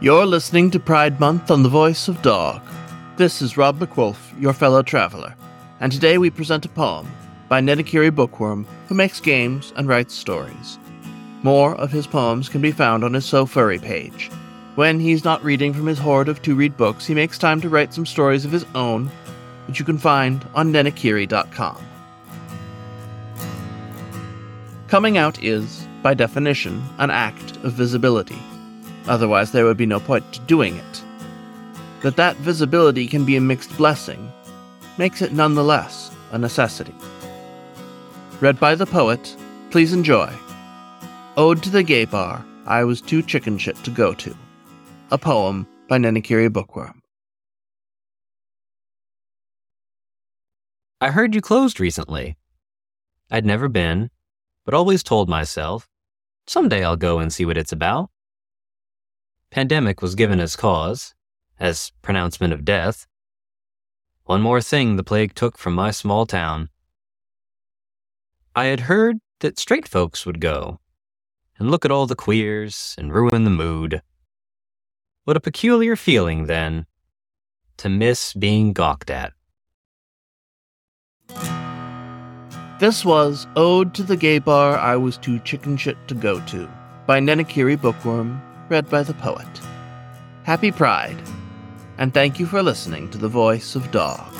You're listening to Pride Month on the Voice of Dog. This is Rob McWolf, your fellow traveler, and today we present a poem by Nenekiri Bookwyrm, who makes games and writes stories. More of his poems can be found on his SoFurry page. When he's not reading from his hoard of to read books, he makes time to write some stories of his own, which you can find on nenekiri.com. Coming out is, by definition, an act of visibility. Otherwise, there would be no point to doing it. That that visibility can be a mixed blessing makes it nonetheless a necessity. Read by the poet, please enjoy. Ode to the Gay Bar I Was Too Chicken Shit to Go To. A poem by Nenekiri Bookwyrm. I heard you closed recently. I'd never been, but always told myself, someday I'll go and see what it's about. Pandemic was given as cause, as pronouncement of death. One more thing the plague took from my small town. I had heard that straight folks would go and look at all the queers and ruin the mood. What a peculiar feeling, then, to miss being gawked at. This was Ode to the Gay Bar I Was Too Chicken Shit to Go To by Nenekiri Bookwyrm, read by the poet. Happy Pride, and thank you for listening to The Voice of Dog.